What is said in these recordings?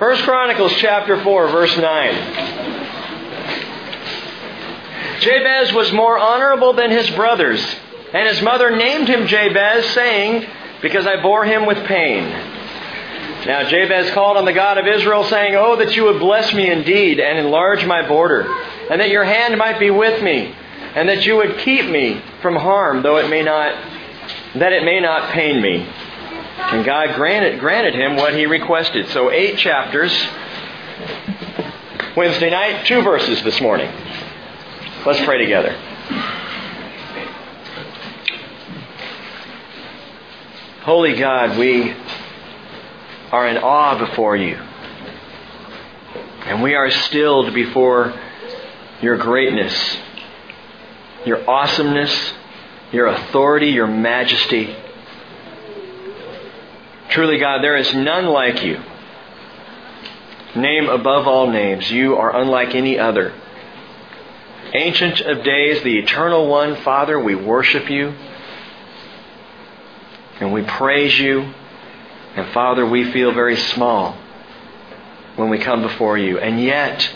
First Chronicles chapter 4, verse 9. Jabez was more honorable than his brothers, and his mother named him Jabez, saying, Because I bore him with pain. Now Jabez called on the God of Israel, saying, Oh, that you would bless me indeed and enlarge my border, and that your hand might be with me, and that you would keep me from harm, though it may not, that it may not pain me. And God granted, granted him what he requested. So eight chapters. Wednesday night, two verses this morning. Let's pray together. Holy God, we are in awe before you. And we are stilled before your greatness, your awesomeness, your authority, your majesty. Truly, God, there is none like you. Name above all names. You are unlike any other. Ancient of days, the eternal one, Father, we worship you. And we praise you. And Father, we feel very small when we come before you. And yet,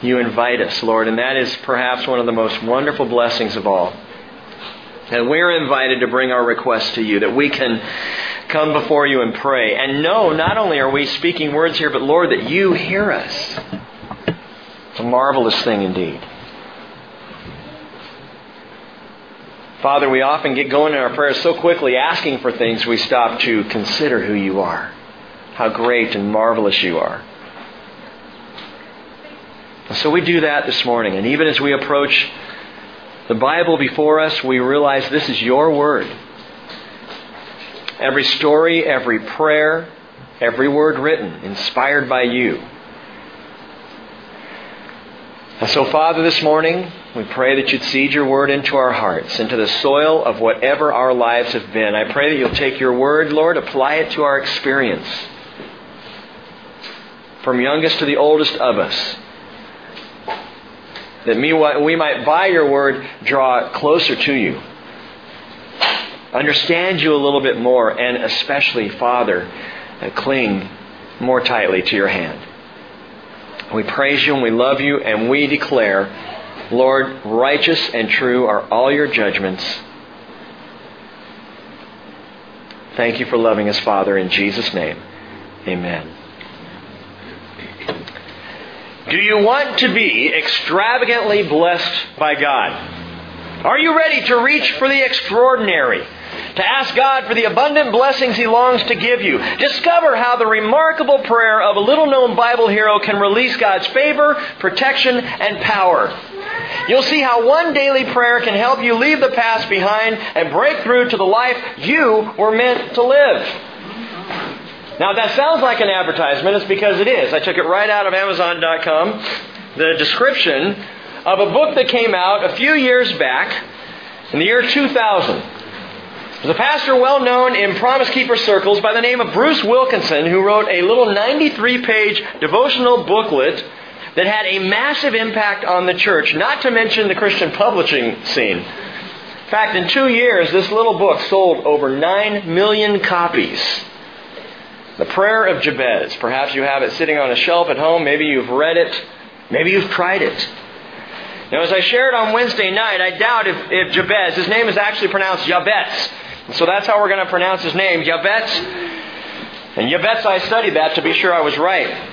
you invite us, Lord. And that is perhaps one of the most wonderful blessings of all. That we're invited to bring our requests to you, that we can come before you and pray. And know not only are we speaking words here, but Lord, that you hear us. It's a marvelous thing indeed. Father, we often get going in our prayers so quickly asking for things we stop to consider who you are, how great and marvelous you are. And so we do that this morning. And even as we approach the Bible before us, we realize this is your word. Every story, every prayer, every word written, inspired by you. And so, Father, this morning, we pray that you'd seed your word into our hearts, into the soil of whatever our lives have been. I pray that you'll take your word, Lord, apply it to our experience. From youngest to the oldest of us. That we might, by your word, draw closer to you. Understand you a little bit more, and especially, Father, uh, cling more tightly to your hand. We praise you and we love you, and we declare Lord, righteous and true are all your judgments. Thank you for loving us, Father, in Jesus' name. Amen. Do you want to be extravagantly blessed by God? Are you ready to reach for the extraordinary? To ask God for the abundant blessings He longs to give you. Discover how the remarkable prayer of a little known Bible hero can release God's favor, protection, and power. You'll see how one daily prayer can help you leave the past behind and break through to the life you were meant to live. Now, that sounds like an advertisement. It's because it is. I took it right out of Amazon.com. The description of a book that came out a few years back in the year 2000. There's a pastor well known in Promise Keeper circles by the name of Bruce Wilkinson who wrote a little 93 page devotional booklet that had a massive impact on the church, not to mention the Christian publishing scene. In fact, in two years, this little book sold over 9 million copies. The Prayer of Jabez. Perhaps you have it sitting on a shelf at home. Maybe you've read it. Maybe you've tried it. Now, as I shared on Wednesday night, I doubt if, if Jabez, his name is actually pronounced Yabetz, so that's how we're going to pronounce his name, Yabetz. And Yabetz, I studied that to be sure I was right.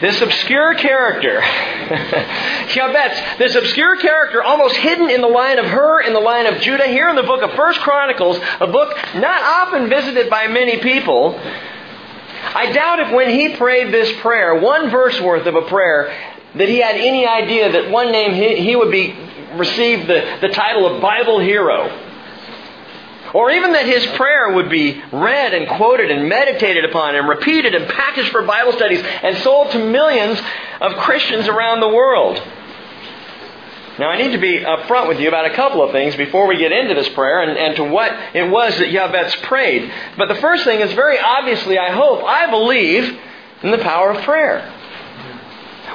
this obscure character, Yabetz, this obscure character almost hidden in the line of Hur in the line of Judah, here in the book of First Chronicles, a book not often visited by many people. I doubt if when he prayed this prayer, one verse worth of a prayer, that he had any idea that one name he, he would be receive the, the title of Bible hero. Or even that his prayer would be read and quoted and meditated upon and repeated and packaged for Bible studies and sold to millions of Christians around the world. Now, I need to be upfront with you about a couple of things before we get into this prayer and, and to what it was that Yabetz prayed. But the first thing is very obviously, I hope, I believe in the power of prayer.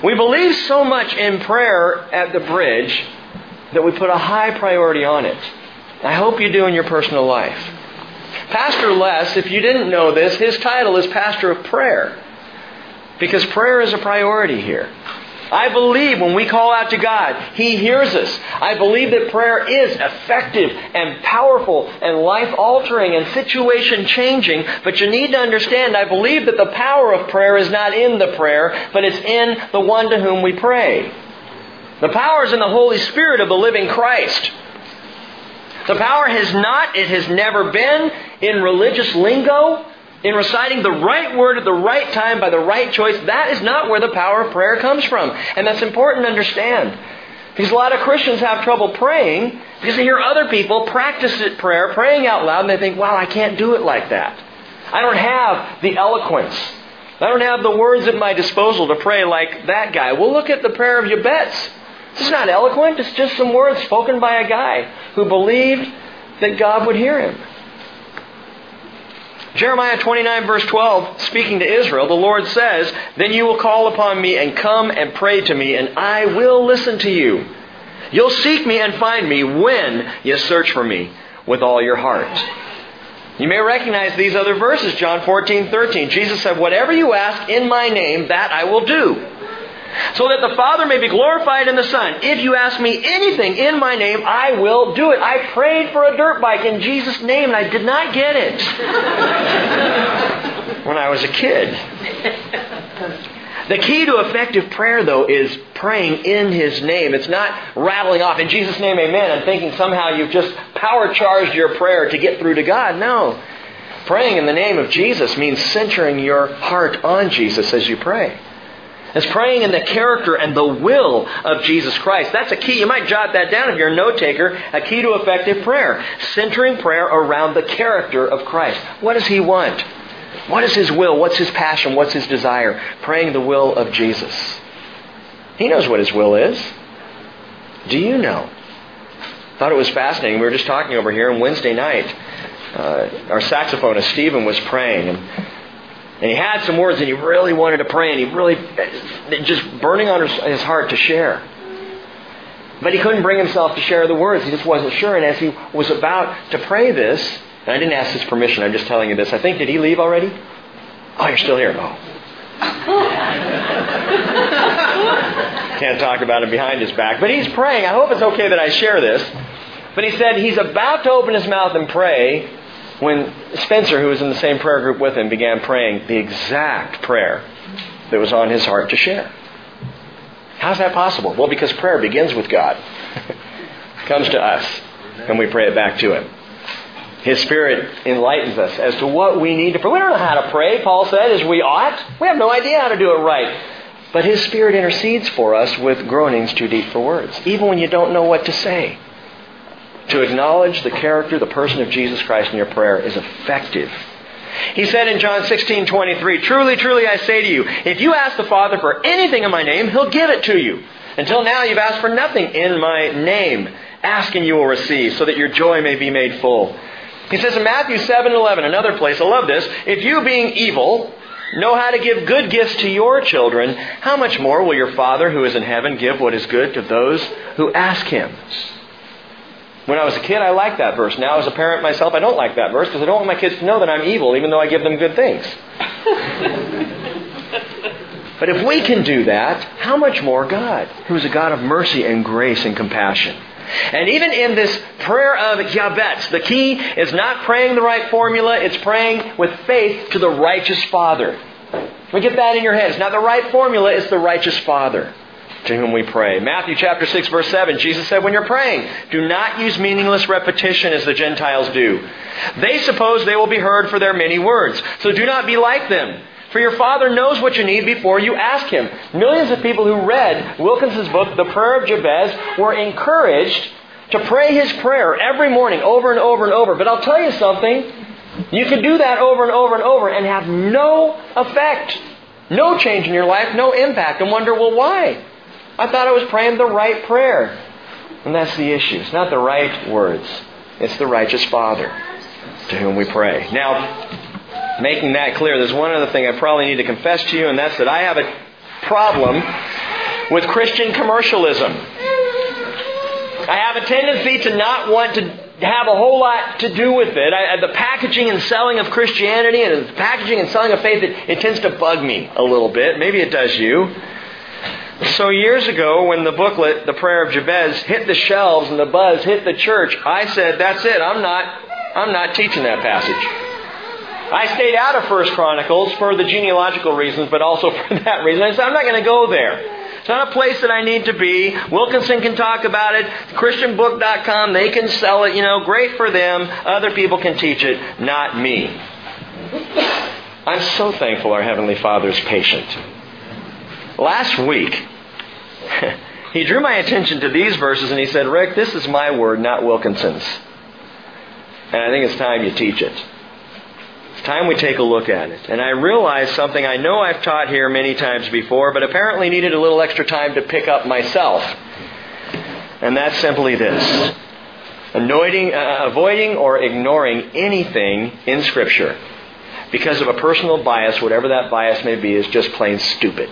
We believe so much in prayer at the bridge that we put a high priority on it. I hope you do in your personal life. Pastor Les, if you didn't know this, his title is Pastor of Prayer. Because prayer is a priority here. I believe when we call out to God, He hears us. I believe that prayer is effective and powerful and life altering and situation changing. But you need to understand, I believe that the power of prayer is not in the prayer, but it's in the one to whom we pray. The power is in the Holy Spirit of the living Christ. The power has not, it has never been in religious lingo in reciting the right word at the right time by the right choice, that is not where the power of prayer comes from. And that's important to understand. Because a lot of Christians have trouble praying because they hear other people practice prayer, praying out loud, and they think, wow, I can't do it like that. I don't have the eloquence. I don't have the words at my disposal to pray like that guy. Well, look at the prayer of Jabez. This is not eloquent. It's just some words spoken by a guy who believed that God would hear him. Jeremiah 29 verse 12, speaking to Israel, the Lord says, Then you will call upon me and come and pray to me, and I will listen to you. You'll seek me and find me when you search for me with all your heart. You may recognize these other verses, John 14, 13. Jesus said, Whatever you ask in my name, that I will do so that the Father may be glorified in the Son. If you ask me anything in my name, I will do it. I prayed for a dirt bike in Jesus' name and I did not get it when I was a kid. The key to effective prayer, though, is praying in His name. It's not rattling off, in Jesus' name, amen, and thinking somehow you've just power charged your prayer to get through to God. No. Praying in the name of Jesus means centering your heart on Jesus as you pray. It's praying in the character and the will of Jesus Christ. That's a key. You might jot that down if you're a note taker. A key to effective prayer. Centering prayer around the character of Christ. What does He want? What is His will? What's His passion? What's His desire? Praying the will of Jesus. He knows what His will is. Do you know? Thought it was fascinating. We were just talking over here on Wednesday night. Uh, our saxophonist Stephen was praying, and and he had some words and he really wanted to pray and he really, just burning on his heart to share. But he couldn't bring himself to share the words. He just wasn't sure. And as he was about to pray this, and I didn't ask his permission, I'm just telling you this. I think, did he leave already? Oh, you're still here. Oh. Can't talk about it behind his back. But he's praying. I hope it's okay that I share this. But he said he's about to open his mouth and pray when Spencer, who was in the same prayer group with him, began praying the exact prayer that was on his heart to share. How's that possible? Well, because prayer begins with God, comes to us, and we pray it back to Him. His Spirit enlightens us as to what we need to pray. We don't know how to pray, Paul said, as we ought. We have no idea how to do it right. But His Spirit intercedes for us with groanings too deep for words, even when you don't know what to say. To acknowledge the character, the person of Jesus Christ in your prayer is effective. He said in John 16, 23, Truly, truly, I say to you, if you ask the Father for anything in my name, He'll give it to you. Until now, you've asked for nothing in my name. Ask and you will receive, so that your joy may be made full. He says in Matthew 7, 11, another place, I love this, if you being evil know how to give good gifts to your children, how much more will your Father who is in heaven give what is good to those who ask Him? When I was a kid, I liked that verse. Now, as a parent myself, I don't like that verse because I don't want my kids to know that I'm evil, even though I give them good things. but if we can do that, how much more God, who is a God of mercy and grace and compassion? And even in this prayer of Jabez, the key is not praying the right formula, it's praying with faith to the righteous Father. We get that in your head. It's not the right formula, it's the righteous Father to whom we pray. Matthew chapter 6 verse 7, Jesus said, when you're praying, do not use meaningless repetition as the Gentiles do. They suppose they will be heard for their many words. So do not be like them. For your Father knows what you need before you ask Him. Millions of people who read Wilkinson's book, The Prayer of Jabez, were encouraged to pray his prayer every morning over and over and over. But I'll tell you something. You can do that over and over and over and have no effect. No change in your life, no impact, and wonder, well, why? I thought I was praying the right prayer. And that's the issue. It's not the right words. It's the righteous Father to whom we pray. Now, making that clear, there's one other thing I probably need to confess to you, and that's that I have a problem with Christian commercialism. I have a tendency to not want to have a whole lot to do with it. I, the packaging and selling of Christianity and the packaging and selling of faith, it, it tends to bug me a little bit. Maybe it does you. So years ago, when the booklet, The Prayer of Jabez, hit the shelves and the buzz hit the church, I said, that's it. I'm not, I'm not teaching that passage. I stayed out of First Chronicles for the genealogical reasons, but also for that reason. I said, I'm not going to go there. It's not a place that I need to be. Wilkinson can talk about it. ChristianBook.com, they can sell it. You know, great for them. Other people can teach it, not me. I'm so thankful our Heavenly Father is patient. Last week, he drew my attention to these verses and he said, Rick, this is my word, not Wilkinson's. And I think it's time you teach it. It's time we take a look at it. And I realized something I know I've taught here many times before, but apparently needed a little extra time to pick up myself. And that's simply this. Avoiding, uh, avoiding or ignoring anything in Scripture because of a personal bias, whatever that bias may be, is just plain stupid.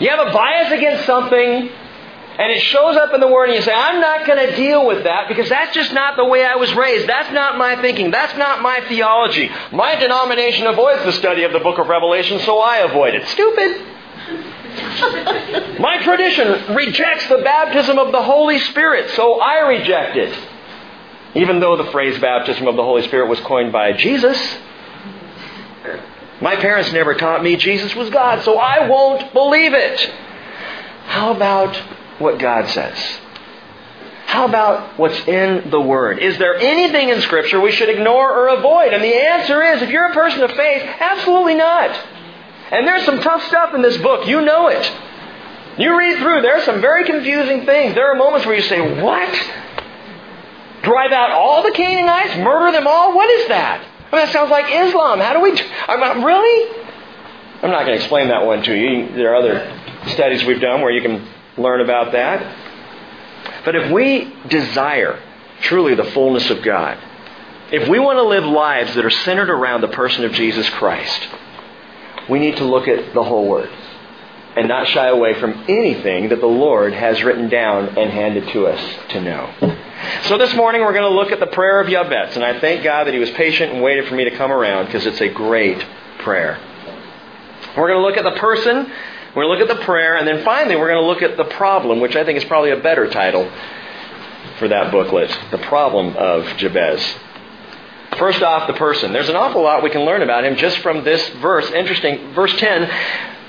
You have a bias against something, and it shows up in the Word, and you say, I'm not going to deal with that because that's just not the way I was raised. That's not my thinking. That's not my theology. My denomination avoids the study of the book of Revelation, so I avoid it. Stupid. my tradition rejects the baptism of the Holy Spirit, so I reject it. Even though the phrase baptism of the Holy Spirit was coined by Jesus. My parents never taught me Jesus was God, so I won't believe it. How about what God says? How about what's in the Word? Is there anything in Scripture we should ignore or avoid? And the answer is, if you're a person of faith, absolutely not. And there's some tough stuff in this book. You know it. You read through, there are some very confusing things. There are moments where you say, What? Drive out all the Canaanites? Murder them all? What is that? Well, that sounds like Islam. How do we. I'm not, really? I'm not going to explain that one to you. There are other studies we've done where you can learn about that. But if we desire truly the fullness of God, if we want to live lives that are centered around the person of Jesus Christ, we need to look at the whole Word and not shy away from anything that the Lord has written down and handed to us to know. So this morning we're going to look at the prayer of Jabez, and I thank God that He was patient and waited for me to come around because it's a great prayer. We're going to look at the person we're going to look at the prayer, and then finally, we're going to look at the problem, which I think is probably a better title for that booklet The Problem of Jabez. First off, the person. There's an awful lot we can learn about him just from this verse. Interesting. Verse 10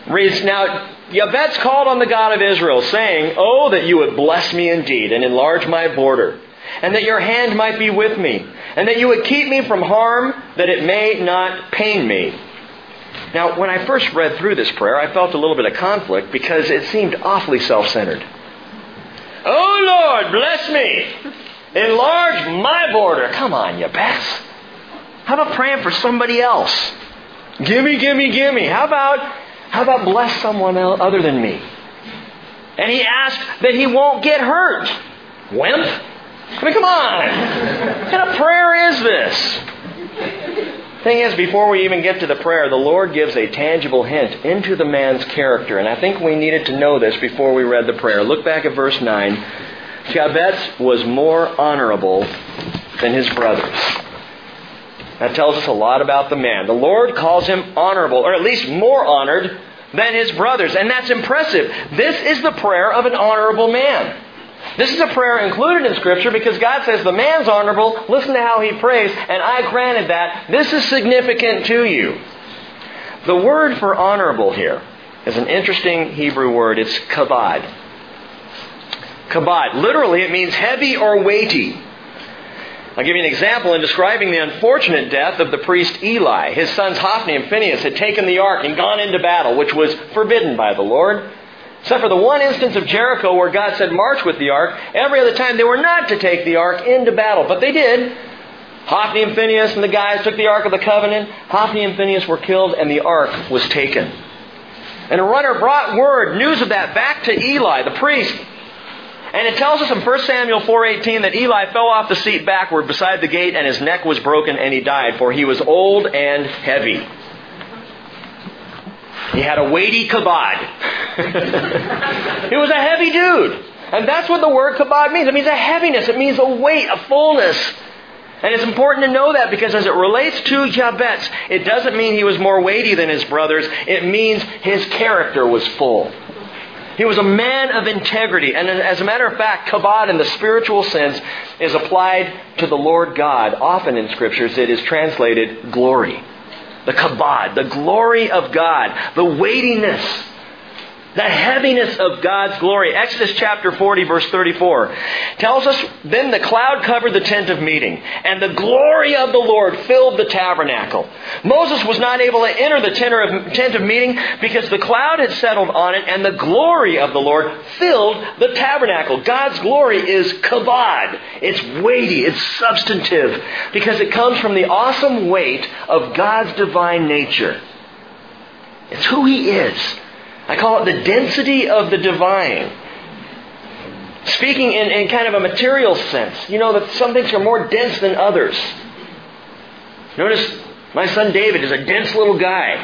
reads Now, Jabez called on the God of Israel, saying, Oh, that you would bless me indeed and enlarge my border, and that your hand might be with me, and that you would keep me from harm, that it may not pain me. Now, when I first read through this prayer, I felt a little bit of conflict because it seemed awfully self centered. Oh Lord, bless me. Enlarge my border. Come on, you. How about praying for somebody else? Gimme, gimme, gimme. How about how about bless someone else other than me? And he asked that he won't get hurt. Wimp? I mean, come on. What kind of prayer is this? Thing is, before we even get to the prayer, the Lord gives a tangible hint into the man's character. And I think we needed to know this before we read the prayer. Look back at verse 9. Jabez was more honorable than his brothers. That tells us a lot about the man. The Lord calls him honorable, or at least more honored than his brothers. And that's impressive. This is the prayer of an honorable man. This is a prayer included in Scripture because God says the man's honorable. Listen to how he prays, and I granted that. This is significant to you. The word for honorable here is an interesting Hebrew word. It's kabod. Kabod. Literally, it means heavy or weighty. I'll give you an example in describing the unfortunate death of the priest Eli. His sons Hophni and Phinehas had taken the ark and gone into battle, which was forbidden by the Lord. Except for the one instance of Jericho where God said, march with the ark. Every other time they were not to take the ark into battle. But they did. Hophni and Phinehas and the guys took the Ark of the Covenant. Hophni and Phinehas were killed and the ark was taken. And a runner brought word, news of that, back to Eli, the priest. And it tells us in 1 Samuel 4.18 that Eli fell off the seat backward beside the gate and his neck was broken and he died, for he was old and heavy. He had a weighty kabod. he was a heavy dude. And that's what the word kabod means. It means a heaviness. It means a weight, a fullness. And it's important to know that because as it relates to Jabez, it doesn't mean he was more weighty than his brothers. It means his character was full. He was a man of integrity. And as a matter of fact, kabod in the spiritual sense is applied to the Lord God. Often in scriptures it is translated glory. The kabod, the glory of God, the weightiness the heaviness of God's glory. Exodus chapter 40 verse 34 tells us, Then the cloud covered the tent of meeting, and the glory of the Lord filled the tabernacle. Moses was not able to enter the tent of meeting because the cloud had settled on it, and the glory of the Lord filled the tabernacle. God's glory is kabod. It's weighty, it's substantive, because it comes from the awesome weight of God's divine nature. It's who He is. I call it the density of the divine. Speaking in, in kind of a material sense, you know that some things are more dense than others. Notice my son David is a dense little guy.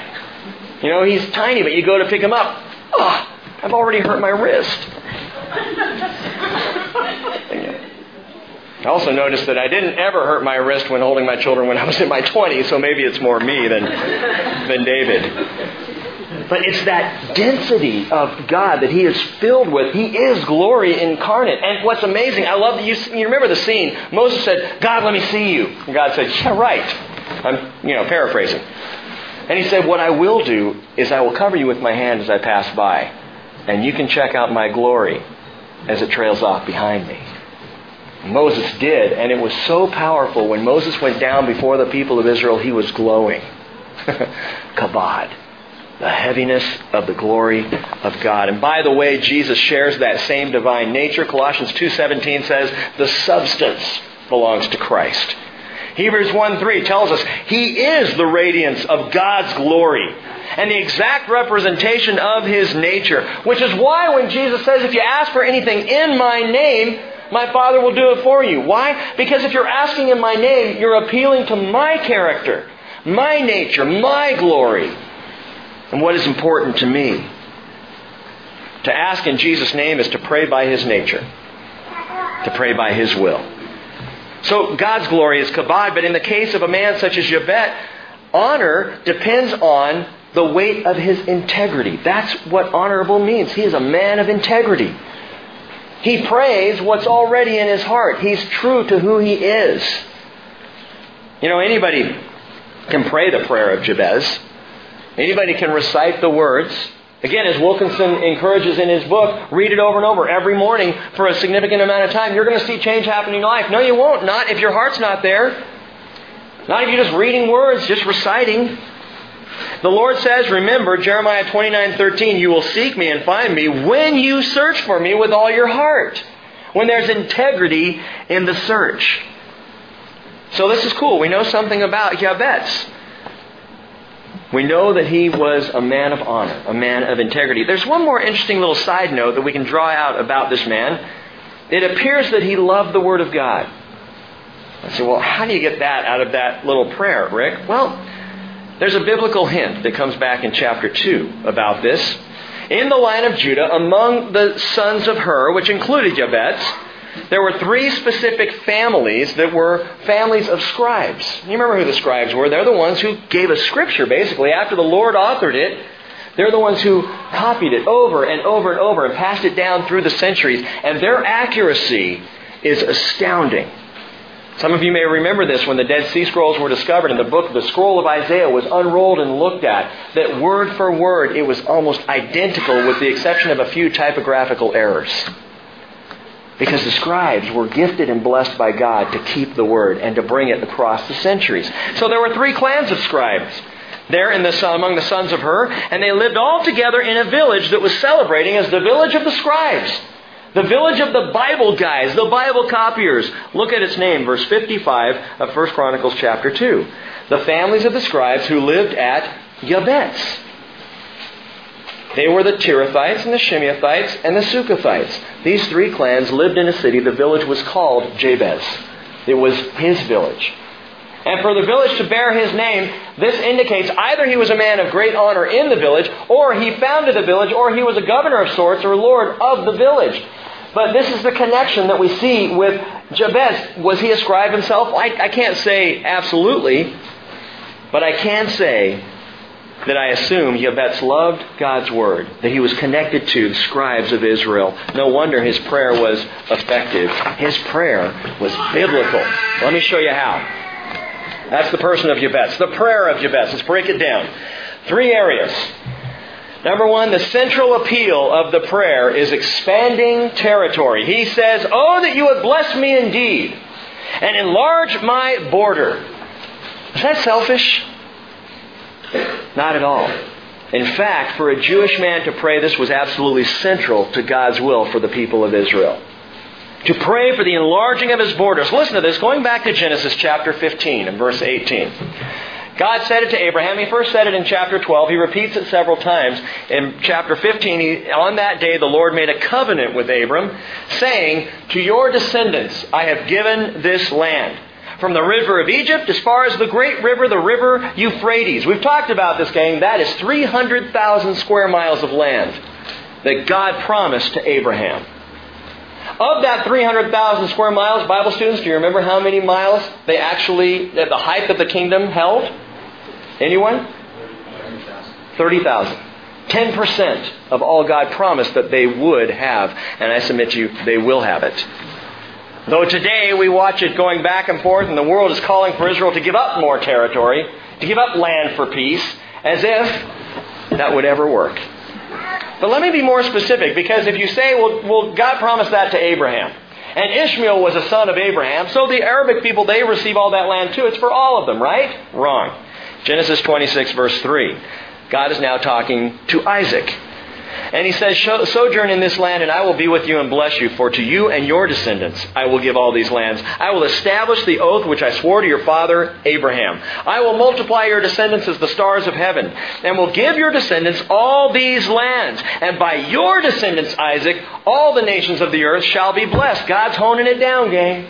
You know, he's tiny, but you go to pick him up. Oh, I've already hurt my wrist. I also noticed that I didn't ever hurt my wrist when holding my children when I was in my 20s, so maybe it's more me than, than David. But it's that density of God that He is filled with. He is glory incarnate. And what's amazing, I love that you, you remember the scene. Moses said, God, let me see you. And God said, Yeah, right. I'm, you know, paraphrasing. And He said, What I will do is I will cover you with my hand as I pass by. And you can check out my glory as it trails off behind me. Moses did, and it was so powerful. When Moses went down before the people of Israel, he was glowing. Kabod the heaviness of the glory of God. And by the way, Jesus shares that same divine nature. Colossians 2:17 says, "The substance belongs to Christ." Hebrews 1:3 tells us he is the radiance of God's glory and the exact representation of his nature, which is why when Jesus says if you ask for anything in my name, my Father will do it for you. Why? Because if you're asking in my name, you're appealing to my character, my nature, my glory and what is important to me. To ask in Jesus' name is to pray by His nature, to pray by His will. So God's glory is kabod, but in the case of a man such as Jabet, honor depends on the weight of his integrity. That's what honorable means. He is a man of integrity. He prays what's already in his heart. He's true to who he is. You know, anybody can pray the prayer of Jabez. Anybody can recite the words. Again, as Wilkinson encourages in his book, read it over and over every morning for a significant amount of time. You're going to see change happen in your life. No, you won't. Not if your heart's not there. Not if you're just reading words, just reciting. The Lord says, remember, Jeremiah 29 13, you will seek me and find me when you search for me with all your heart. When there's integrity in the search. So this is cool. We know something about Jabez. We know that he was a man of honor, a man of integrity. There's one more interesting little side note that we can draw out about this man. It appears that he loved the Word of God. I say, well, how do you get that out of that little prayer, Rick? Well, there's a biblical hint that comes back in chapter 2 about this. In the line of Judah, among the sons of Hur, which included Jabez, there were three specific families that were families of scribes. You remember who the scribes were? They're the ones who gave us scripture, basically. After the Lord authored it, they're the ones who copied it over and over and over and passed it down through the centuries. And their accuracy is astounding. Some of you may remember this when the Dead Sea Scrolls were discovered and the book, the scroll of Isaiah, was unrolled and looked at. That word for word, it was almost identical with the exception of a few typographical errors. Because the scribes were gifted and blessed by God to keep the word and to bring it across the centuries. So there were three clans of scribes there in the, among the sons of Hur, and they lived all together in a village that was celebrating as the village of the scribes. The village of the Bible guys, the Bible copiers. Look at its name, verse 55 of 1 Chronicles chapter 2. The families of the scribes who lived at Yabez. They were the Tirathites and the Shimeathites and the Sucathites. These three clans lived in a city. The village was called Jabez. It was his village. And for the village to bear his name, this indicates either he was a man of great honor in the village, or he founded the village, or he was a governor of sorts or lord of the village. But this is the connection that we see with Jabez. Was he a scribe himself? I, I can't say absolutely, but I can say that I assume Jabez loved God's Word, that he was connected to the scribes of Israel. No wonder his prayer was effective. His prayer was biblical. Let me show you how. That's the person of Jabez. The prayer of Jabez. Let's break it down. Three areas. Number one, the central appeal of the prayer is expanding territory. He says, Oh, that you would bless me indeed and enlarge my border. Is that selfish? Not at all. In fact, for a Jewish man to pray, this was absolutely central to God's will for the people of Israel. To pray for the enlarging of his borders. Listen to this, going back to Genesis chapter 15 and verse 18. God said it to Abraham. He first said it in chapter 12. He repeats it several times. In chapter 15, he, on that day, the Lord made a covenant with Abram, saying, To your descendants I have given this land. From the river of Egypt as far as the great river, the river Euphrates. We've talked about this, gang. That is 300,000 square miles of land that God promised to Abraham. Of that 300,000 square miles, Bible students, do you remember how many miles they actually, the height of the kingdom held? Anyone? 30,000. 10% of all God promised that they would have, and I submit to you, they will have it. Though today we watch it going back and forth, and the world is calling for Israel to give up more territory, to give up land for peace, as if that would ever work. But let me be more specific, because if you say, well, well God promised that to Abraham, and Ishmael was a son of Abraham, so the Arabic people, they receive all that land too. It's for all of them, right? Wrong. Genesis 26, verse 3. God is now talking to Isaac. And he says, Sojourn in this land, and I will be with you and bless you. For to you and your descendants I will give all these lands. I will establish the oath which I swore to your father Abraham. I will multiply your descendants as the stars of heaven, and will give your descendants all these lands. And by your descendants, Isaac, all the nations of the earth shall be blessed. God's honing it down, gang.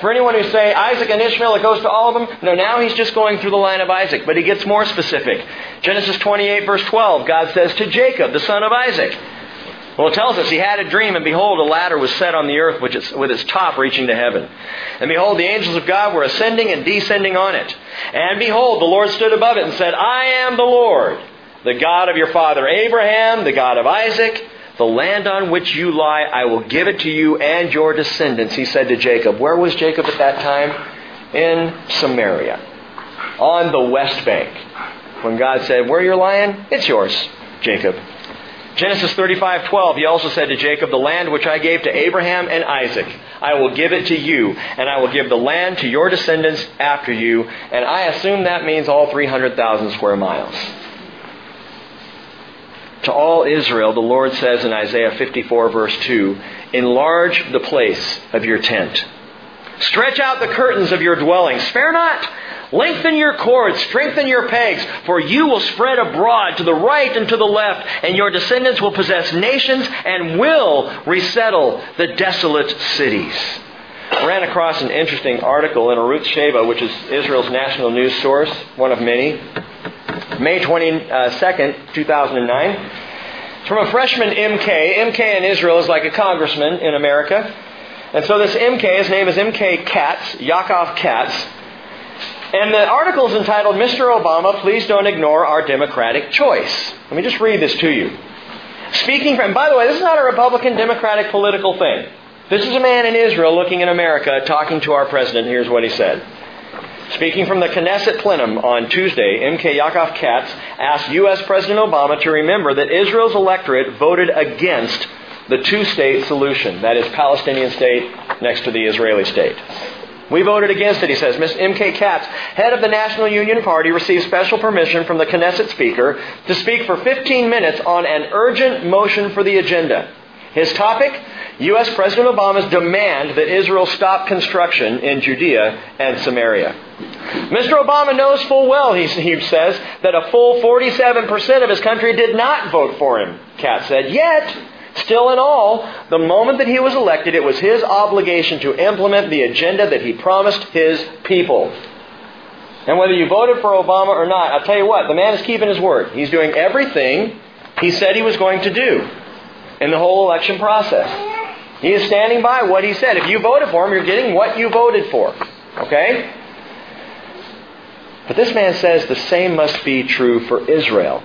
For anyone who say Isaac and Ishmael, it goes to all of them. No, now he's just going through the line of Isaac, but he gets more specific. Genesis 28, verse 12, God says to Jacob, the son of Isaac. Well, it tells us he had a dream, and behold, a ladder was set on the earth which with its top reaching to heaven. And behold, the angels of God were ascending and descending on it. And behold, the Lord stood above it and said, I am the Lord, the God of your father Abraham, the God of Isaac. The land on which you lie, I will give it to you and your descendants, he said to Jacob. Where was Jacob at that time? In Samaria, on the west bank. When God said, Where you're lying, it's yours, Jacob. Genesis 35:12 he also said to Jacob the land which I gave to Abraham and Isaac I will give it to you and I will give the land to your descendants after you and I assume that means all 300,000 square miles to all Israel, the Lord says in Isaiah 54, verse 2, Enlarge the place of your tent. Stretch out the curtains of your dwelling. Spare not. Lengthen your cords, strengthen your pegs, for you will spread abroad to the right and to the left, and your descendants will possess nations and will resettle the desolate cities. I ran across an interesting article in Arutz Sheva, which is Israel's national news source, one of many. May 22nd, 2009. It's from a freshman MK. MK in Israel is like a congressman in America. And so this MK, his name is MK Katz, Yaakov Katz. And the article is entitled, Mr. Obama, Please Don't Ignore Our Democratic Choice. Let me just read this to you. Speaking from, by the way, this is not a Republican Democratic political thing. This is a man in Israel looking in America talking to our president. Here's what he said. Speaking from the Knesset plenum on Tuesday, MK Yaakov Katz asked U.S. President Obama to remember that Israel's electorate voted against the two-state solution, that is, Palestinian state next to the Israeli state. We voted against it, he says. Ms. M.K. Katz, head of the National Union Party, received special permission from the Knesset Speaker to speak for 15 minutes on an urgent motion for the agenda. His topic? U.S. President Obama's demand that Israel stop construction in Judea and Samaria. Mr. Obama knows full well, he, says, that a full 47% of his country did not vote for him, Katz said. Yet, still in all, the moment that he was elected, it was his obligation to implement the agenda that he promised his people. And whether you voted for Obama or not, I'll tell you what, the man is keeping his word. He's doing everything he said he was going to do in the whole election process. He is standing by what he said. If you voted for him, you're getting what you voted for. Okay? But this man says the same must be true for Israel.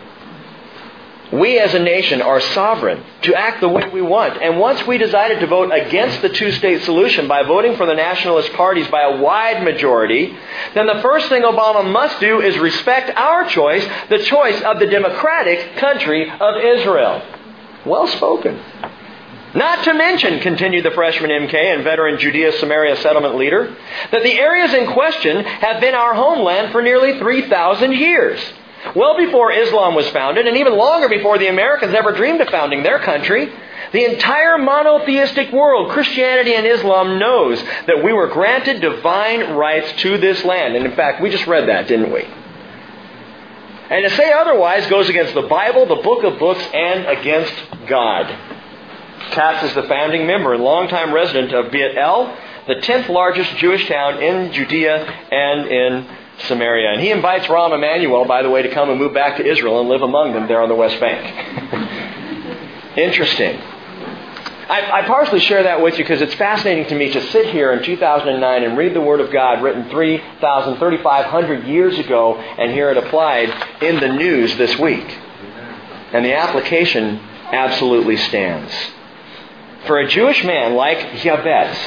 We as a nation are sovereign to act the way we want. And once we decided to vote against the two state solution by voting for the nationalist parties by a wide majority, then the first thing Obama must do is respect our choice, the choice of the democratic country of Israel. Well spoken. Not to mention, continued the freshman MK and veteran Judea Samaria settlement leader, that the areas in question have been our homeland for nearly 3,000 years. Well before Islam was founded, and even longer before the Americans ever dreamed of founding their country, the entire monotheistic world, Christianity and Islam, knows that we were granted divine rights to this land. And in fact, we just read that, didn't we? And to say otherwise goes against the Bible, the book of books, and against God. Katz is the founding member and longtime resident of Beit El, the 10th largest Jewish town in Judea and in Samaria. And he invites Rahm Emanuel, by the way, to come and move back to Israel and live among them there on the West Bank. Interesting. I, I, partially share that with you because it's fascinating to me to sit here in 2009 and read the Word of God written 3,000, 3,500 years ago and hear it applied in the news this week. And the application absolutely stands. For a Jewish man like Yabez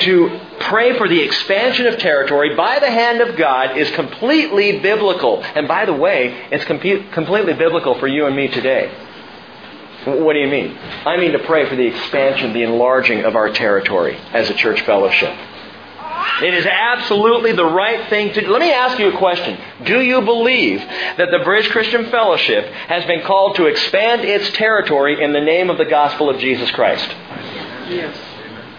to pray for the expansion of territory by the hand of God is completely biblical. And by the way, it's com- completely biblical for you and me today. What do you mean? I mean to pray for the expansion, the enlarging of our territory as a church fellowship. It is absolutely the right thing to do. Let me ask you a question. Do you believe that the Bridge Christian Fellowship has been called to expand its territory in the name of the gospel of Jesus Christ? Yes.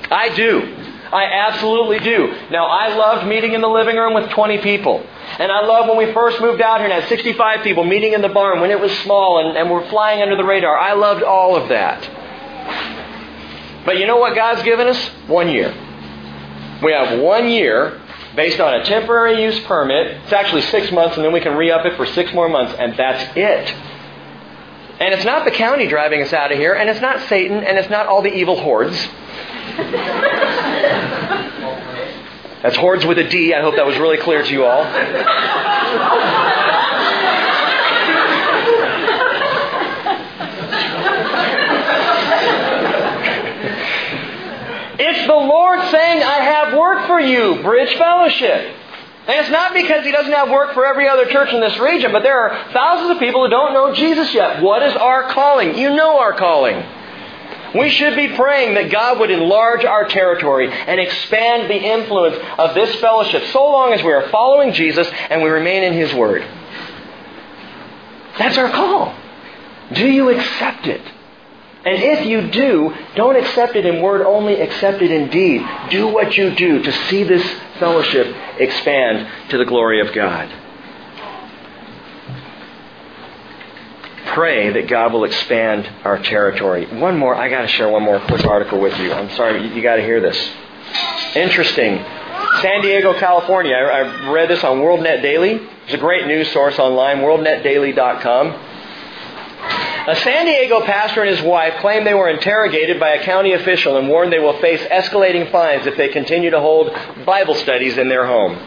I do. I absolutely do. Now, I loved meeting in the living room with 20 people. And I love when we first moved out here and had 65 people meeting in the barn when it was small and, and we're flying under the radar. I loved all of that. But you know what God's given us? One year. We have one year based on a temporary use permit. It's actually six months, and then we can re up it for six more months, and that's it. And it's not the county driving us out of here, and it's not Satan, and it's not all the evil hordes. That's hordes with a D. I hope that was really clear to you all. It's the Lord saying, I have work for you, Bridge Fellowship. And it's not because He doesn't have work for every other church in this region, but there are thousands of people who don't know Jesus yet. What is our calling? You know our calling. We should be praying that God would enlarge our territory and expand the influence of this fellowship so long as we are following Jesus and we remain in His Word. That's our call. Do you accept it? And if you do, don't accept it in word only, accept it in deed. Do what you do to see this fellowship expand to the glory of God. Pray that God will expand our territory. One more, I got to share one more quick article with you. I'm sorry, you, you got to hear this. Interesting. San Diego, California. I, I read this on WorldNet Daily. It's a great news source online, worldnetdaily.com. A San Diego pastor and his wife claim they were interrogated by a county official and warned they will face escalating fines if they continue to hold Bible studies in their home.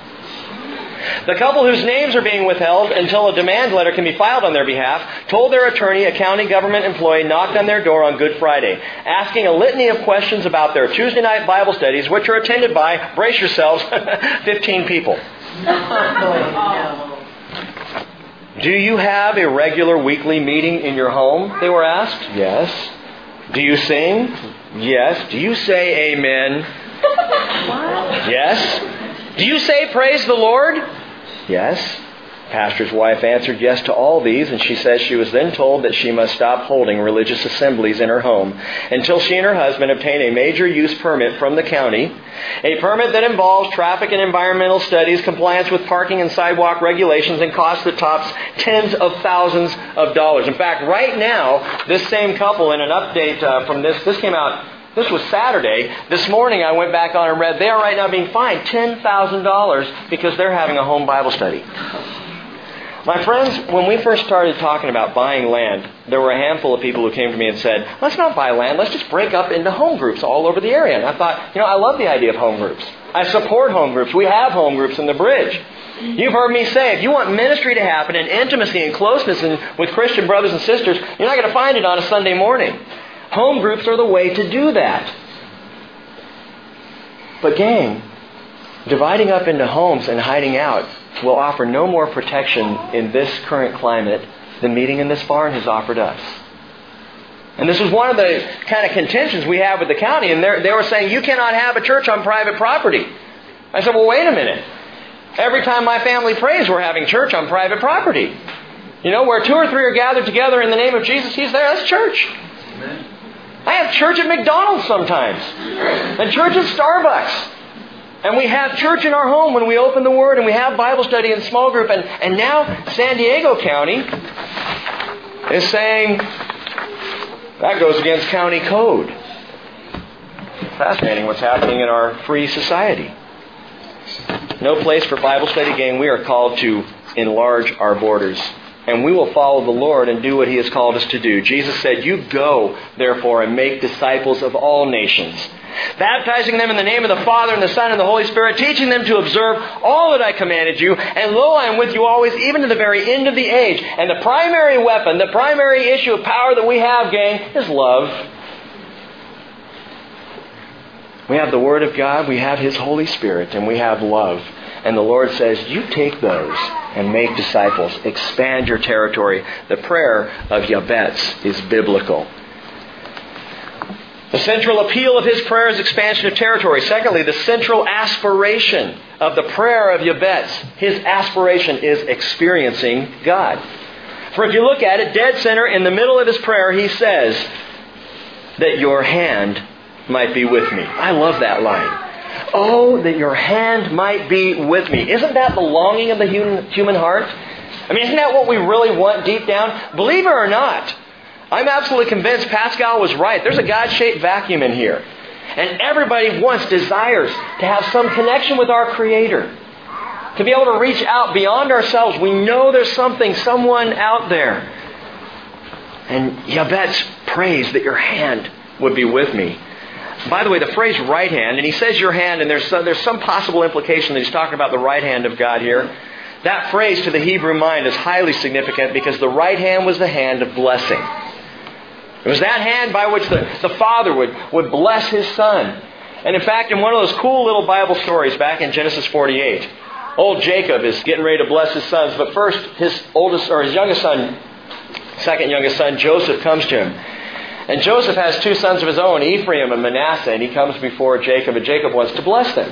The couple whose names are being withheld until a demand letter can be filed on their behalf told their attorney a county government employee knocked on their door on Good Friday, asking a litany of questions about their Tuesday night Bible studies, which are attended by, brace yourselves, 15 people. Do you have a regular weekly meeting in your home? They were asked. Yes. Do you sing? Yes. Do you say amen? Yes. Do you say praise the Lord? Yes pastor's wife answered yes to all these, and she says she was then told that she must stop holding religious assemblies in her home until she and her husband obtain a major use permit from the county, a permit that involves traffic and environmental studies, compliance with parking and sidewalk regulations, and costs that tops tens of thousands of dollars. In fact, right now, this same couple, in an update uh, from this, this came out this was Saturday. This morning I went back on and read they are right now being fined $10,000 because they're having a home Bible study. My friends, when we first started talking about buying land, there were a handful of people who came to me and said, let's not buy land, let's just break up into home groups all over the area. And I thought, you know, I love the idea of home groups. I support home groups. We have home groups in the bridge. You've heard me say, if you want ministry to happen and intimacy and closeness and, with Christian brothers and sisters, you're not going to find it on a Sunday morning. Home groups are the way to do that. But gang, dividing up into homes and hiding out will offer no more protection in this current climate than meeting in this barn has offered us. And this was one of the kind of contentions we have with the county, and they were saying, you cannot have a church on private property. I said, well, wait a minute. Every time my family prays, we're having church on private property. You know, where two or three are gathered together in the name of Jesus, He's there. That's church. Amen. I have church at McDonald's sometimes, and church at Starbucks. And we have church in our home when we open the Word, and we have Bible study in small group. And, and now San Diego County is saying that goes against county code. Fascinating what's happening in our free society. No place for Bible study gang. We are called to enlarge our borders. And we will follow the Lord and do what He has called us to do. Jesus said, You go, therefore, and make disciples of all nations baptizing them in the name of the Father and the Son and the Holy Spirit, teaching them to observe all that I commanded you, and lo, I am with you always, even to the very end of the age. And the primary weapon, the primary issue of power that we have, gang, is love. We have the Word of God, we have His Holy Spirit, and we have love. And the Lord says, You take those and make disciples. Expand your territory. The prayer of Yabetz is biblical. The central appeal of his prayer is expansion of territory. Secondly, the central aspiration of the prayer of Yabetz, his aspiration is experiencing God. For if you look at it, dead center in the middle of his prayer, he says that your hand might be with me. I love that line. Oh, that your hand might be with me. Isn't that the longing of the human human heart? I mean, isn't that what we really want deep down? Believe it or not, I'm absolutely convinced Pascal was right. There's a God shaped vacuum in here. And everybody wants, desires to have some connection with our Creator. To be able to reach out beyond ourselves. We know there's something, someone out there. And Yabetz prays that your hand would be with me. By the way, the phrase right hand, and he says your hand, and there's some, there's some possible implication that he's talking about the right hand of God here. That phrase to the Hebrew mind is highly significant because the right hand was the hand of blessing. It was that hand by which the, the Father would, would bless His Son. And in fact, in one of those cool little Bible stories back in Genesis 48, old Jacob is getting ready to bless his sons, but first his oldest or his youngest son, second youngest son, Joseph, comes to him. And Joseph has two sons of his own, Ephraim and Manasseh, and he comes before Jacob, and Jacob wants to bless them.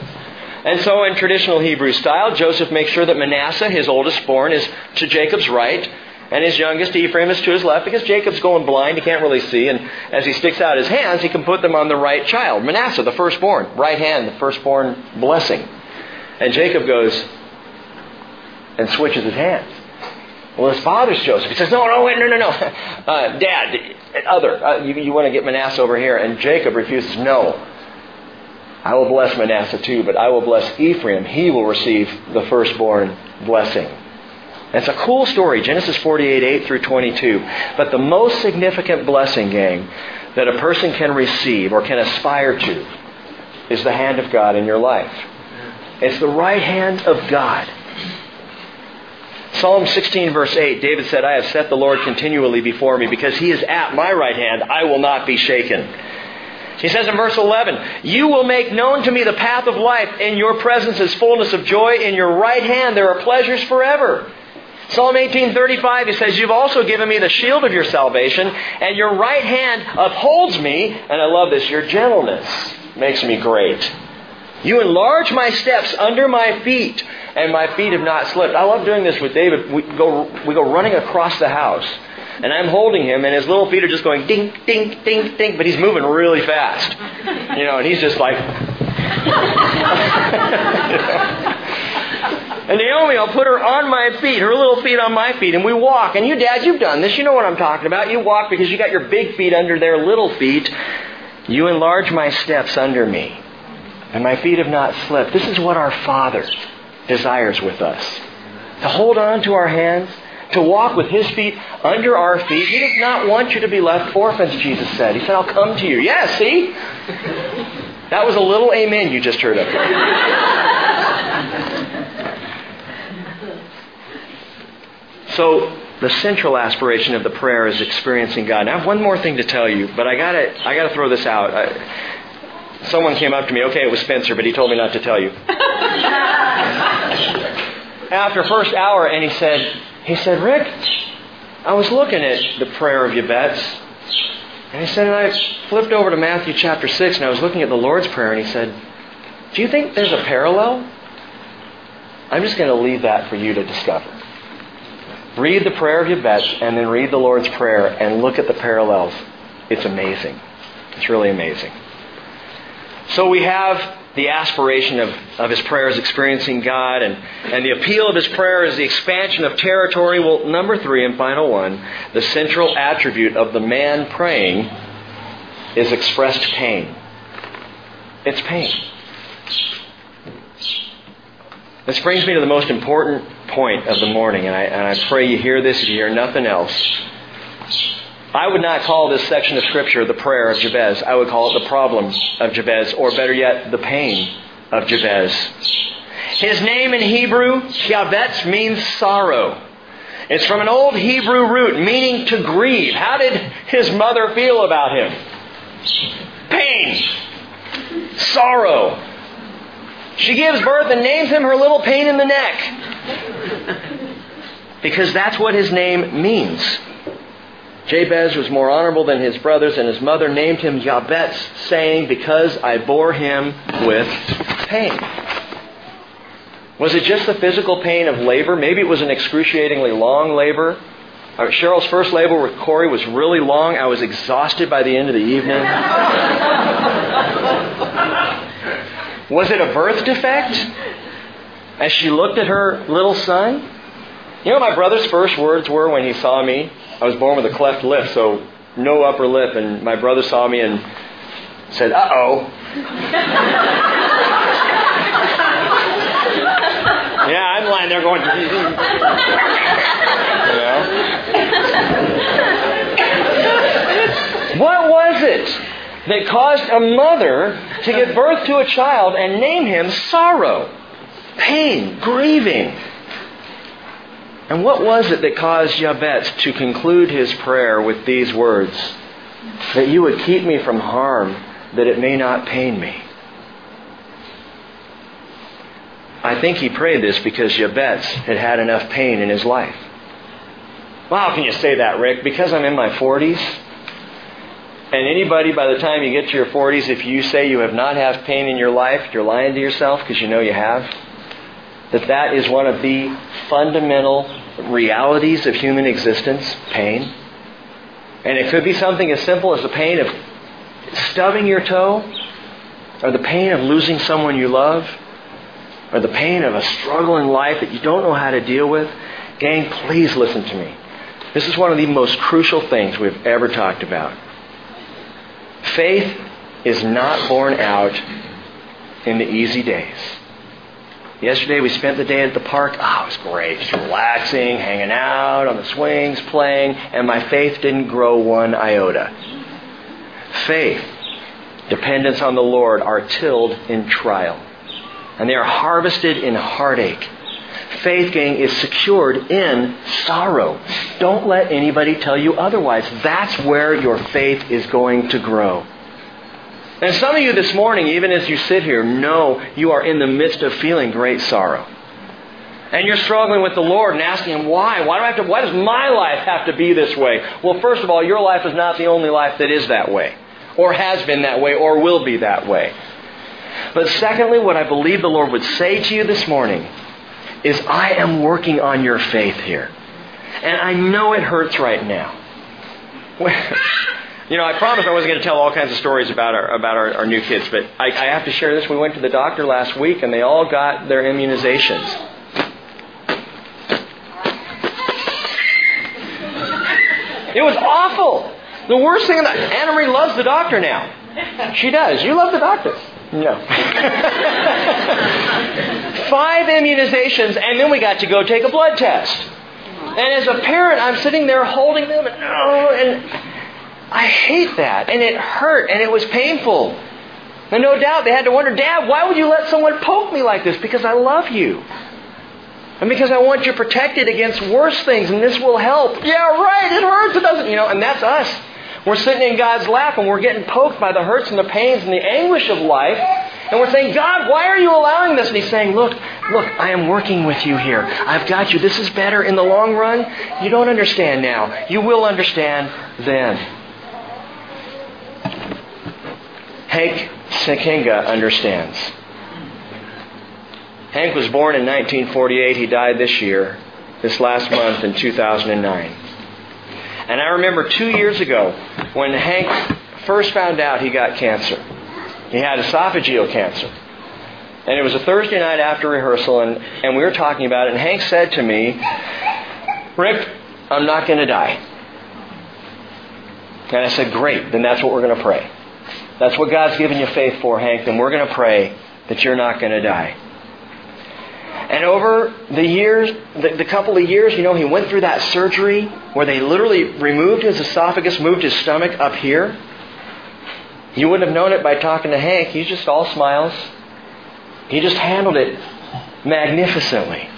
And so, in traditional Hebrew style, Joseph makes sure that Manasseh, his oldest born, is to Jacob's right, and his youngest Ephraim is to his left because Jacob's going blind. He can't really see. And as he sticks out his hands, he can put them on the right child. Manasseh, the firstborn. Right hand, the firstborn blessing. And Jacob goes and switches his hands. Well, his father's Joseph. He says, No, no, wait, no, no, no. Uh, Dad, other. Uh, you, you want to get Manasseh over here. And Jacob refuses, No. I will bless Manasseh too, but I will bless Ephraim. He will receive the firstborn blessing. It's a cool story, Genesis 48, 8 through 22. But the most significant blessing, gang, that a person can receive or can aspire to is the hand of God in your life. It's the right hand of God. Psalm 16, verse 8, David said, I have set the Lord continually before me because he is at my right hand. I will not be shaken. He says in verse 11, You will make known to me the path of life. In your presence is fullness of joy. In your right hand there are pleasures forever. Psalm 18:35 he says, "You've also given me the shield of your salvation, and your right hand upholds me." And I love this, "Your gentleness makes me great." You enlarge my steps under my feet, and my feet have not slipped. I love doing this with David. We go, we go running across the house, and I'm holding him, and his little feet are just going ding, ding, ding, ding, but he's moving really fast. You know, and he's just like. And Naomi, I'll put her on my feet, her little feet on my feet, and we walk. And you dads, you've done this. You know what I'm talking about. You walk because you got your big feet under their little feet. You enlarge my steps under me, and my feet have not slipped. This is what our Father desires with us. to hold on to our hands, to walk with His feet under our feet. He does not want you to be left orphans, Jesus said. He said, I'll come to you. Yeah, see? That was a little amen you just heard here. So, the central aspiration of the prayer is experiencing God. Now, I have one more thing to tell you, but I gotta, I gotta throw this out. I, someone came up to me. Okay, it was Spencer, but he told me not to tell you. After first hour, and he said, he said, Rick, I was looking at the prayer of Yabetz, and he said, and I flipped over to Matthew chapter six, and I was looking at the Lord's prayer, and he said, Do you think there's a parallel? I'm just going to leave that for you to discover. Read the prayer of Yabetz and then read the Lord's Prayer and look at the parallels. It's amazing. It's really amazing. So we have the aspiration of, of his prayers experiencing God, and, and the appeal of his prayer is the expansion of territory. Well, number three and final one, the central attribute of the man praying is expressed pain. It's pain. This brings me to the most important point of the morning, and I, and I pray you hear this if you hear nothing else. I would not call this section of Scripture the prayer of Jabez. I would call it the problem of Jabez, or better yet, the pain of Jabez. His name in Hebrew, Jabez, means sorrow. It's from an old Hebrew root meaning to grieve. How did his mother feel about him? Pain. Sorrow. She gives birth and names him her little pain in the neck. Because that's what his name means. Jabez was more honorable than his brothers, and his mother named him Jabez, saying, Because I bore him with pain. Was it just the physical pain of labor? Maybe it was an excruciatingly long labor. Uh, Cheryl's first labor with Corey was really long. I was exhausted by the end of the evening. Was it a birth defect? As she looked at her little son? You know my brother's first words were when he saw me? I was born with a cleft lip, so no upper lip, and my brother saw me and said, uh oh. yeah, I'm lying there going, you know? What was it? that caused a mother to give birth to a child and name him sorrow, pain, grieving. And what was it that caused Jabez to conclude his prayer with these words? That you would keep me from harm, that it may not pain me. I think he prayed this because Jabez had had enough pain in his life. Well, how can you say that, Rick? Because I'm in my 40s? And anybody, by the time you get to your 40s, if you say you have not had pain in your life, you're lying to yourself because you know you have. That that is one of the fundamental realities of human existence, pain. And it could be something as simple as the pain of stubbing your toe, or the pain of losing someone you love, or the pain of a struggle in life that you don't know how to deal with. Gang, please listen to me. This is one of the most crucial things we've ever talked about. Faith is not born out in the easy days. Yesterday we spent the day at the park. Oh, it was great. Just relaxing, hanging out on the swings, playing, and my faith didn't grow one iota. Faith, dependence on the Lord are tilled in trial. And they are harvested in heartache. Faith, gang, is secured in sorrow. Don't let anybody tell you otherwise. That's where your faith is going to grow. And some of you this morning, even as you sit here, know you are in the midst of feeling great sorrow. And you're struggling with the Lord and asking Him, why? Why do I have to, why does my life have to be this way? Well, first of all, your life is not the only life that is that way, or has been that way, or will be that way. But secondly, what I believe the Lord would say to you this morning is I am working on your faith here. And I know it hurts right now. you know, I promised I wasn't going to tell all kinds of stories about our about our, our new kids, but I, I have to share this. We went to the doctor last week, and they all got their immunizations. It was awful. The worst thing that Anna Marie loves the doctor now. She does. You love the doctor. No. five immunizations, and then we got to go take a blood test. And as a parent, I'm sitting there holding them, and, oh, and I hate that. And it hurt, and it was painful. And no doubt they had to wonder, Dad, why would you let someone poke me like this? Because I love you. And because I want you protected against worse things, and this will help. Yeah, right, it hurts, it doesn't, you know, and that's us. We're sitting in God's lap and we're getting poked by the hurts and the pains and the anguish of life. And we're saying, God, why are you allowing this? And He's saying, Look, look, I am working with you here. I've got you. This is better in the long run. You don't understand now. You will understand then. Hank Sekenga understands. Hank was born in 1948. He died this year, this last month in 2009. And I remember two years ago when Hank first found out he got cancer. He had esophageal cancer. And it was a Thursday night after rehearsal, and, and we were talking about it, and Hank said to me, Rick, I'm not going to die. And I said, Great, then that's what we're going to pray. That's what God's given you faith for, Hank, then we're going to pray that you're not going to die. And over the years, the, the, couple of years, you know, he went through that surgery where they literally removed his esophagus, moved his stomach up here. You wouldn't have known it by talking to Hank. He's just all smiles. He just handled it magnificently.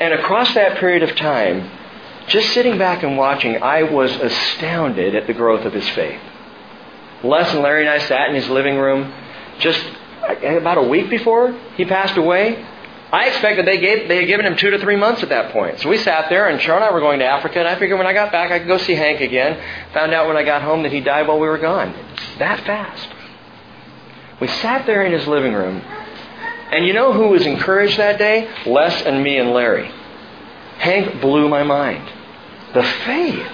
And across that period of time, just sitting back and watching, I was astounded at the growth of his faith. Les and Larry and I sat in his living room just about a week before he passed away. I expected they gave they had given him two to three months at that point. So we sat there, and Cheryl and I were going to Africa, and I figured when I got back I could go see Hank again. Found out when I got home that he died while we were gone. That fast. We sat there in his living room, and you know who was encouraged that day? Les and me and Larry. Hank blew my mind. The faith.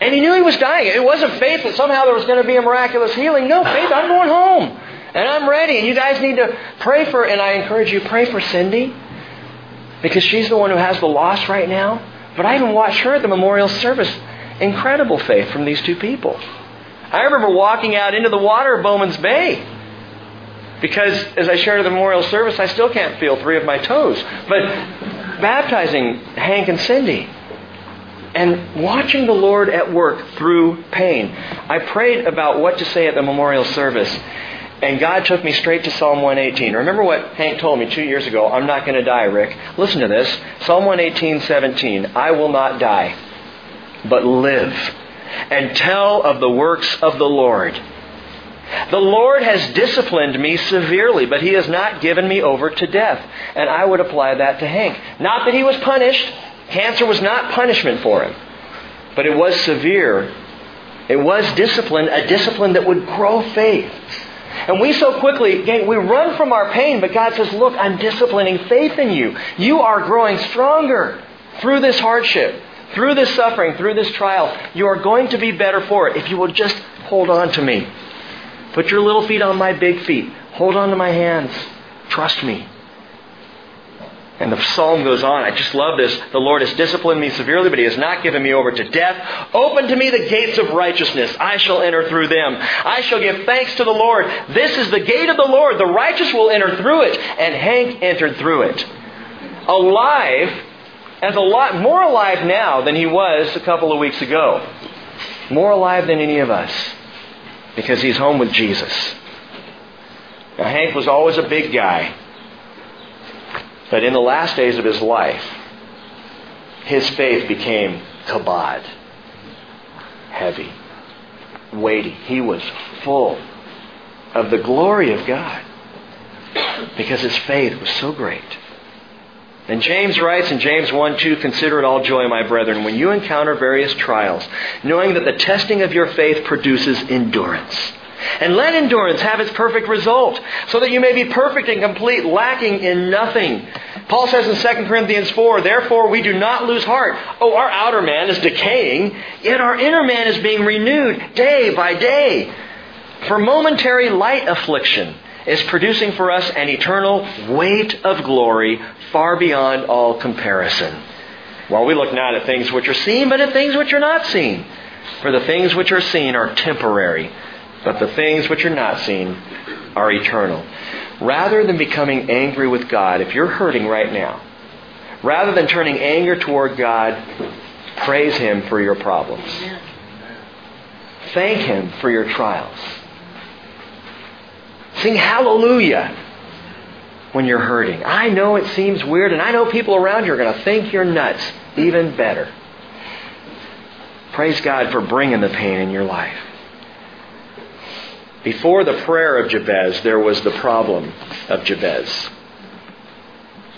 And he knew he was dying. It wasn't faith that somehow there was going to be a miraculous healing. No, faith, I'm going home. And I'm ready. And you guys need to pray for, and I encourage you, pray for Cindy. Because she's the one who has the loss right now. But I even watched her at the memorial service. Incredible faith from these two people. I remember walking out into the water of Bowman's Bay. Because as I shared at the memorial service, I still can't feel three of my toes. But baptizing Hank and Cindy and watching the Lord at work through pain. I prayed about what to say at the memorial service. And God took me straight to Psalm 118. Remember what Hank told me two years ago? I'm not going to die, Rick. Listen to this. Psalm 118, 17. I will not die, but live and tell of the works of the Lord. The Lord has disciplined me severely, but He has not given me over to death. And I would apply that to Hank. Not that he was punished. Cancer was not punishment for him. But it was severe. It was discipline, a discipline that would grow faith. And we so quickly, again, we run from our pain, but God says, Look, I'm disciplining faith in you. You are growing stronger through this hardship, through this suffering, through this trial. You are going to be better for it if you will just hold on to me. Put your little feet on my big feet. Hold on to my hands. Trust me. And the psalm goes on. I just love this. The Lord has disciplined me severely, but He has not given me over to death. Open to me the gates of righteousness. I shall enter through them. I shall give thanks to the Lord. This is the gate of the Lord. The righteous will enter through it. And Hank entered through it. Alive, as a lot more alive now than he was a couple of weeks ago. More alive than any of us. Because he's home with Jesus. Now, Hank was always a big guy. But in the last days of his life, his faith became kabod, heavy, weighty. He was full of the glory of God because his faith was so great. And James writes in James 1 2, Consider it all joy, my brethren, when you encounter various trials, knowing that the testing of your faith produces endurance. And let endurance have its perfect result, so that you may be perfect and complete, lacking in nothing. Paul says in 2 Corinthians 4, Therefore we do not lose heart. Oh, our outer man is decaying, yet our inner man is being renewed day by day. For momentary light affliction is producing for us an eternal weight of glory far beyond all comparison. While we look not at things which are seen, but at things which are not seen. For the things which are seen are temporary but the things which are not seen are eternal. Rather than becoming angry with God, if you're hurting right now, rather than turning anger toward God, praise Him for your problems. Thank Him for your trials. Sing hallelujah when you're hurting. I know it seems weird, and I know people around you are going to think you're nuts. Even better. Praise God for bringing the pain in your life. Before the prayer of Jabez, there was the problem of Jabez.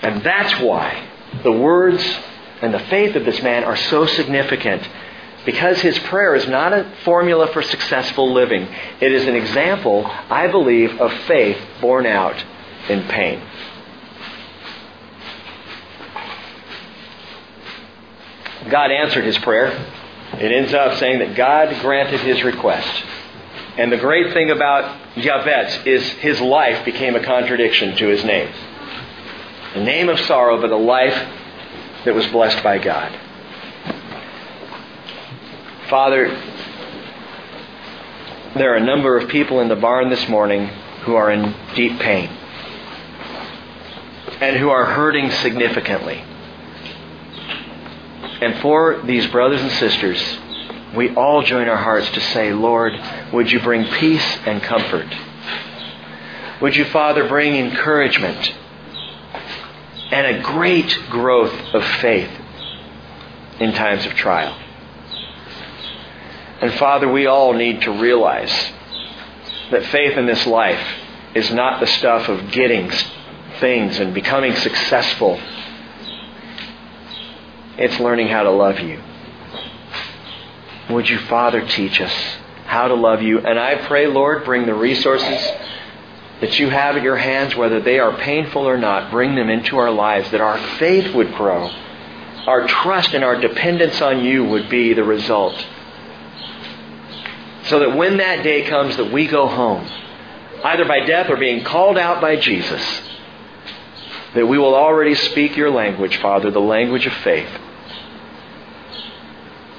And that's why the words and the faith of this man are so significant. Because his prayer is not a formula for successful living. It is an example, I believe, of faith borne out in pain. God answered his prayer. It ends up saying that God granted his request. And the great thing about Jabez is his life became a contradiction to his name. A name of sorrow, but a life that was blessed by God. Father, there are a number of people in the barn this morning who are in deep pain and who are hurting significantly. And for these brothers and sisters, we all join our hearts to say, Lord, would you bring peace and comfort? Would you, Father, bring encouragement and a great growth of faith in times of trial? And Father, we all need to realize that faith in this life is not the stuff of getting things and becoming successful. It's learning how to love you. Would you, Father, teach us how to love you? And I pray, Lord, bring the resources that you have at your hands, whether they are painful or not, bring them into our lives, that our faith would grow. Our trust and our dependence on you would be the result. So that when that day comes that we go home, either by death or being called out by Jesus, that we will already speak your language, Father, the language of faith.